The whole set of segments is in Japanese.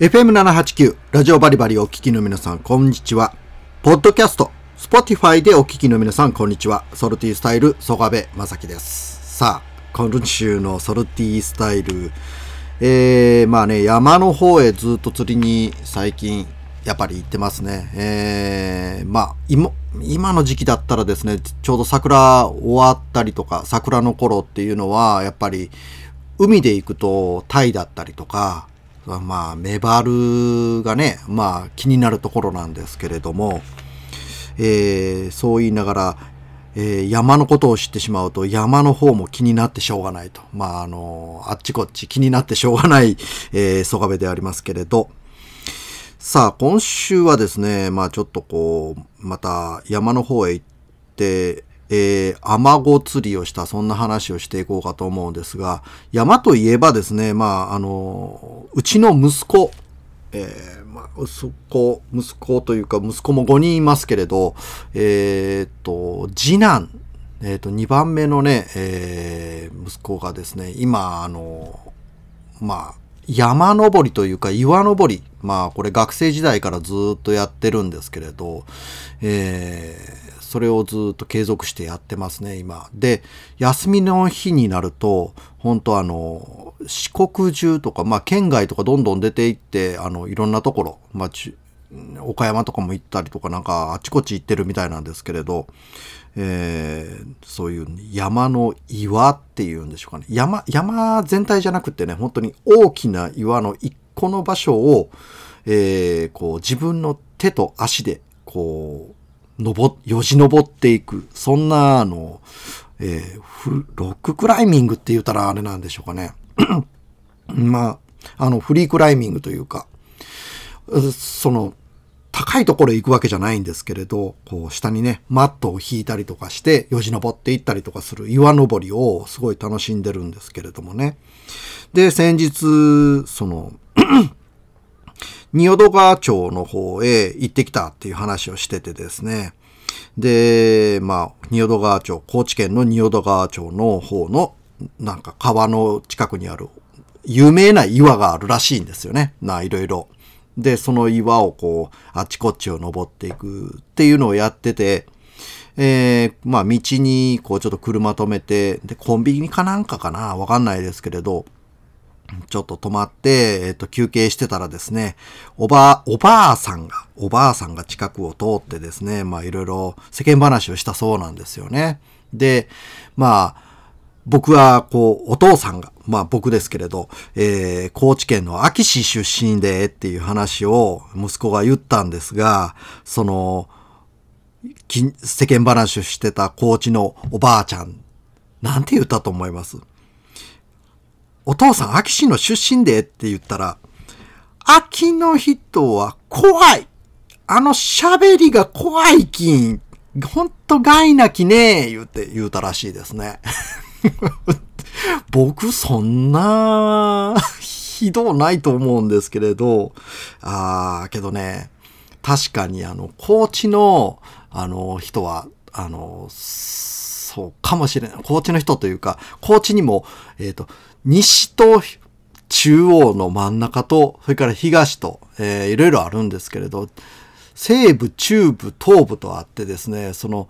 FM789 ラジオバリバリお聞きの皆さんこんにちは。ポッドキャスト、Spotify でお聞きの皆さんこんにちは。ソルティスタイル曽我部正樹です。さあ、今週のソルティスタイル、えー、まあね、山の方へずっと釣りに最近やっぱり行ってますね。えー、まあ、今、今の時期だったらですね、ちょうど桜終わったりとか、桜の頃っていうのは、やっぱり、海で行くとタイだったりとか、まあ、メバルがね、まあ、気になるところなんですけれども、えー、そう言いながら、えー山のことを知ってしまうと山の方も気になってしょうがないと。まあ、あの、あっちこっち気になってしょうがない、えー、曽我部でありますけれど。さあ、今週はですね、まあちょっとこう、また山の方へ行って、えー、アマゴ釣りをした、そんな話をしていこうかと思うんですが、山といえばですね、まああの、うちの息子、えーまあ、息子、息子というか、息子も5人いますけれど、えーっと、次男、えーっと、2番目のね、えー息子がですね、今、あの、まあ、山登りというか岩登り。まあ、これ学生時代からずっとやってるんですけれど、えーそれをずっと継続してやってますね、今。で、休みの日になると、本当あの、四国中とか、まあ、県外とかどんどん出ていって、あの、いろんなところ、まあ、岡山とかも行ったりとか、なんかあちこち行ってるみたいなんですけれど、えーそういう山の岩っていうんでしょうかね。山、山全体じゃなくてね、本当に大きな岩の一個の場所を、えーこう自分の手と足で、こう、登っ、よじ登っていく。そんな、あの、えーフロッククライミングって言ったらあれなんでしょうかね。まあ、あの、フリークライミングというか、その、高いところへ行くわけじゃないんですけれど、こう、下にね、マットを引いたりとかして、よじ登っていったりとかする岩登りをすごい楽しんでるんですけれどもね。で、先日、その、仁淀川町の方へ行ってきたっていう話をしててですね。で、まあ、仁淀川町、高知県の仁淀川町の方の、なんか川の近くにある、有名な岩があるらしいんですよね。な、いろいろ。で、その岩をこう、あっちこっちを登っていくっていうのをやってて、えー、まあ、道に、こう、ちょっと車止めて、で、コンビニかなんかかな？わかんないですけれど、ちょっと止まって、えっ、と、休憩してたらですね、おば、おばあさんが、おばあさんが近くを通ってですね、まあいろいろ世間話をしたそうなんですよね。で、まあ、僕は、こう、お父さんが、まあ僕ですけれど、えー、高知県の安芸市出身でっていう話を息子が言ったんですが、その、世間話をしてた高知のおばあちゃん、なんて言ったと思います？お父さん、秋市の出身でって言ったら、秋の人は怖い。あの喋りが怖いきん。ほんと害なきね言うて言うたらしいですね。僕、そんな、ひどないと思うんですけれど、あー、けどね、確かにあの、高知の、あの、人は、あの、そうかもしれない。高知の人というか、高知にも、えっ、と、西と中央の真ん中と、それから東と、えーいろいろあるんですけれど、西部、中部、東部とあってですね、その、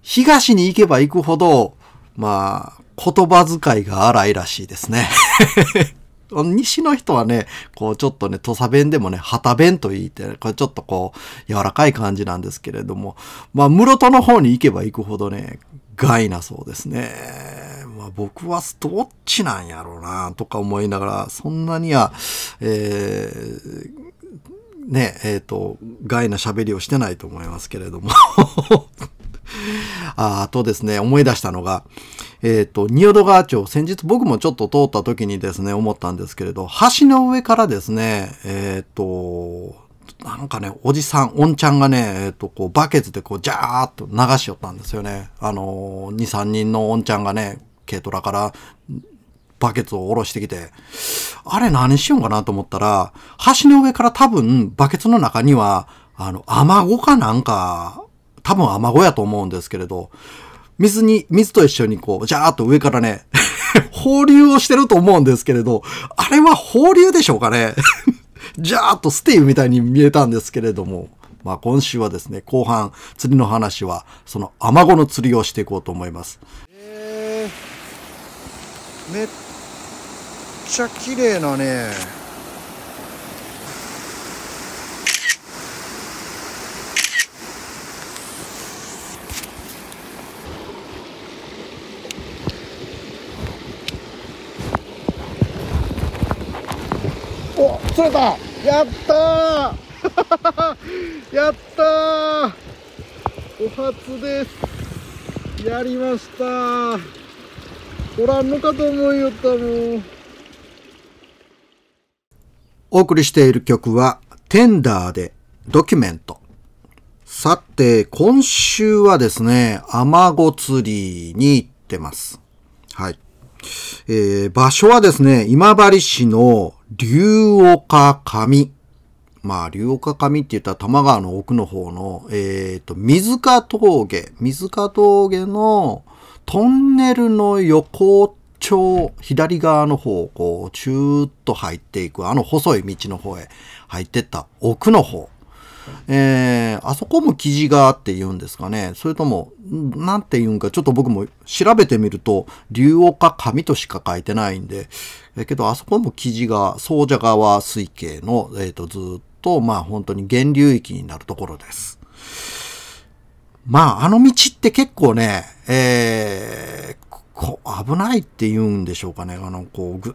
東に行けば行くほど、まあ、言葉遣いが荒いらしいですね。西の人はね、こうちょっとね、土佐弁でもね、旗弁と言って、これちょっとこう、柔らかい感じなんですけれども、まあ、室戸の方に行けば行くほどね、害なそうですね。まあ、僕はどっちなんやろうな、とか思いながら、そんなには、えーね、えっ、と、害な喋りをしてないと思いますけれども。あとですね、思い出したのが、えっ、と、仁淀川町、先日僕もちょっと通った時にですね、思ったんですけれど、橋の上からですね、えっ、と、なんかね、おじさん、おんちゃんがね、えっ、と、こう、バケツでこう、ジャーっと流しよったんですよね。あのー、2、3人のおんちゃんがね、軽トラから、バケツを下ろしてきて、あれ何しようかなと思ったら、橋の上から多分、バケツの中には、あの、アマゴかなんか、多分アマゴやと思うんですけれど、水に、水と一緒にこう、ジャーっと上からね、放流をしてると思うんですけれど、あれは放流でしょうかね？ジャーっとステイみたいに見えたんですけれども、まあ今週はですね、後半釣りの話は、そのアマゴの釣りをしていこうと思います。えー、めっちゃ綺麗なね、釣れた。やったー。やったー。お初です。やりましたおらんのかと思いよったもんお送りしている曲はテンダーでドキュメント。さて今週はですねアマゴ釣りに行ってます。はい。えー、場所はですね、今治市の竜岡上。まあ、竜岡上って言ったら多摩川の奥の方の、えっ、ー、と、水香峠。水香峠のトンネルの横丁、左側の方、こう、チューッと入っていく、あの細い道の方へ入ってった奥の方。えー、あそこも記事があって言うんですかね。それとも、なんて言うんか、ちょっと僕も調べてみると、竜岡紙としか書いてないんで、えけど、あそこも記事が、総社川水系の、えっ、ー、と、ずっと、まあ本当に源流域になるところです。まあ、あの道って結構ね、えー、こ危ないって言うんでしょうかね。あの、こう、ぐ、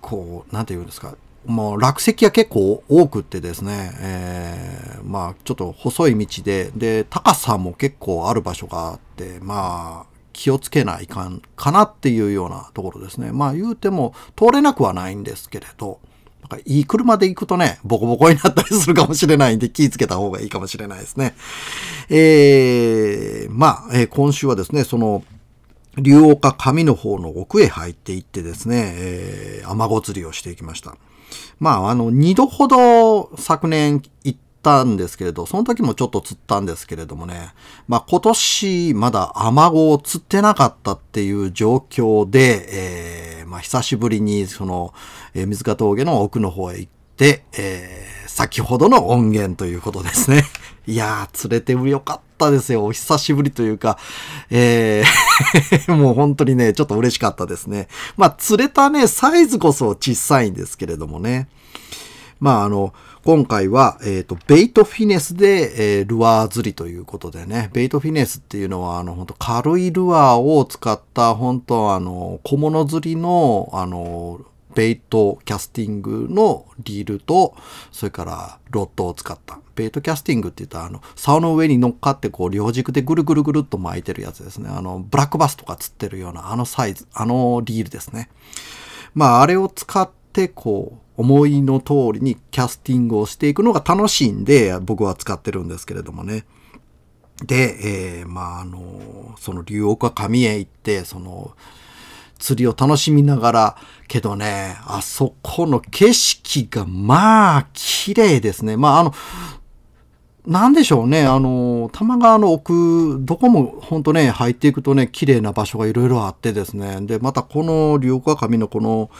こう、なんて言うんですか。もう落石が結構多くってですね、えー、まあちょっと細い道で、で、高さも結構ある場所があって、まあ気をつけないかんかなっていうようなところですね。まあ言うても通れなくはないんですけれど、なんかいい車で行くとね、ボコボコになったりするかもしれないんで気をつけた方がいいかもしれないですね。えー、まあ、えー、今週はですね、その、竜岡上の方の奥へ入っていってですね、えー、雨ご釣りをしていきました。まあ、あの、二度ほど昨年行ったんですけれど、その時もちょっと釣ったんですけれどもね、まあ今年まだアマゴを釣ってなかったっていう状況で、えー、まあ久しぶりにその、えー、水ヶ峠の奥の方へ行って、えー、先ほどの音源ということですね。いやー、釣れてよかったですよ。お久しぶりというか、えー もう本当にね、ちょっと嬉しかったですね。まあ、釣れたね、サイズこそ小さいんですけれどもね。まあ、あの、今回は、えっ、ー、と、ベイトフィネスで、えー、ルアー釣りということでね、ベイトフィネスっていうのは、あの、本当軽いルアーを使った、本当あの、小物釣りの、あの、ベイトキャスティングのリールと、それからロッドを使った。ベイトキャスティングって言ったら、あの、竿の上に乗っかってこう、両軸でぐるぐるぐるっと巻いてるやつですね。あの、ブラックバスとか釣ってるようなあのサイズ、あのリールですね。まあ、あれを使って、こう、思いの通りにキャスティングをしていくのが楽しいんで、僕は使ってるんですけれどもね。で、えー、まあ、あの、その竜岡上へ行って、その、釣りを楽しみながら、けどね、あそこの景色がまあ綺麗ですね。まああの、なんでしょうね、あの、多摩川の奥、どこも本当ね、入っていくとね、綺麗な場所がいろいろあってですね。で、またこの龍岡上のこの、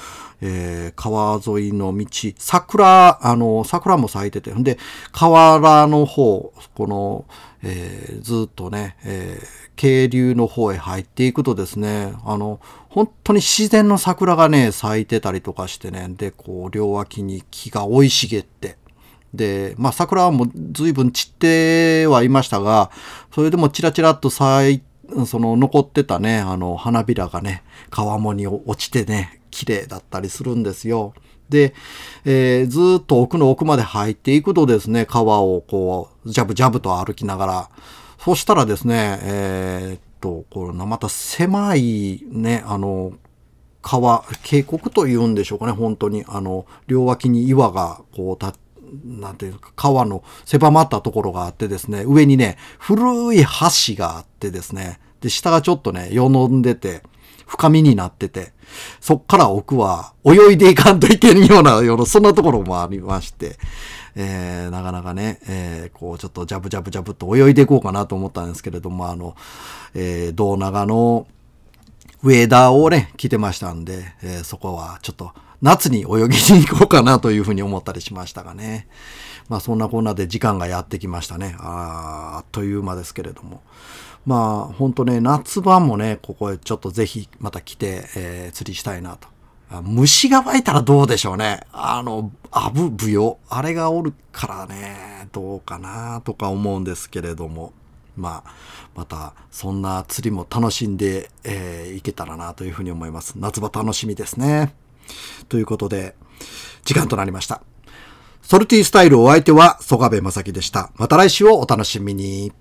えー、川沿いの道、桜、あの、桜も咲いてて、んで、河原の方、この、えー、ずっとね、えー、渓流の方へ入っていくとですね、あの、本当に自然の桜がね、咲いてたりとかしてね、で、こう、両脇に木が生い茂って、で、まあ桜はもう随分散ってはいましたが、それでもチラチラっと咲いその残ってたね、あの花びらがね、川面に落ちてね、綺麗だったりするんですよ。で、えー、ずっと奥の奥まで入っていくとですね、川をこう、ジャブジャブと歩きながら、そしたらですね、えー、と、このまた狭いね、あの、川、渓谷というんでしょうかね、本当に。あの、両脇に岩がこう立って、なんていうか、川の狭まったところがあってですね、上にね、古い橋があってですね、で、下がちょっとね、よのんでて、深みになってて、そっから奥は泳いでいかんといけんような、ような、そんなところもありまして、えー、なかなかね、えー、こう、ちょっとジャブジャブジャブと泳いでいこうかなと思ったんですけれども、あの、えー、道長のウェーダーをね、着てましたんで、えー、そこはちょっと夏に泳ぎに行こうかなというふうに思ったりしましたがね。まあそんなこんなで時間がやってきましたね。ああっという間ですけれども。まあ本当ね、夏場もね、ここへちょっとぜひまた来て、えー、釣りしたいなと。虫が湧いたらどうでしょうね。あの、アブ、ブヨ。あれがおるからね、どうかなとか思うんですけれども。まあ、また、そんな釣りも楽しんで、えー、いけたらなというふうに思います。夏場楽しみですね。ということで、時間となりました。ソルティースタイルお相手は、曽我部正樹でした。また来週をお楽しみに。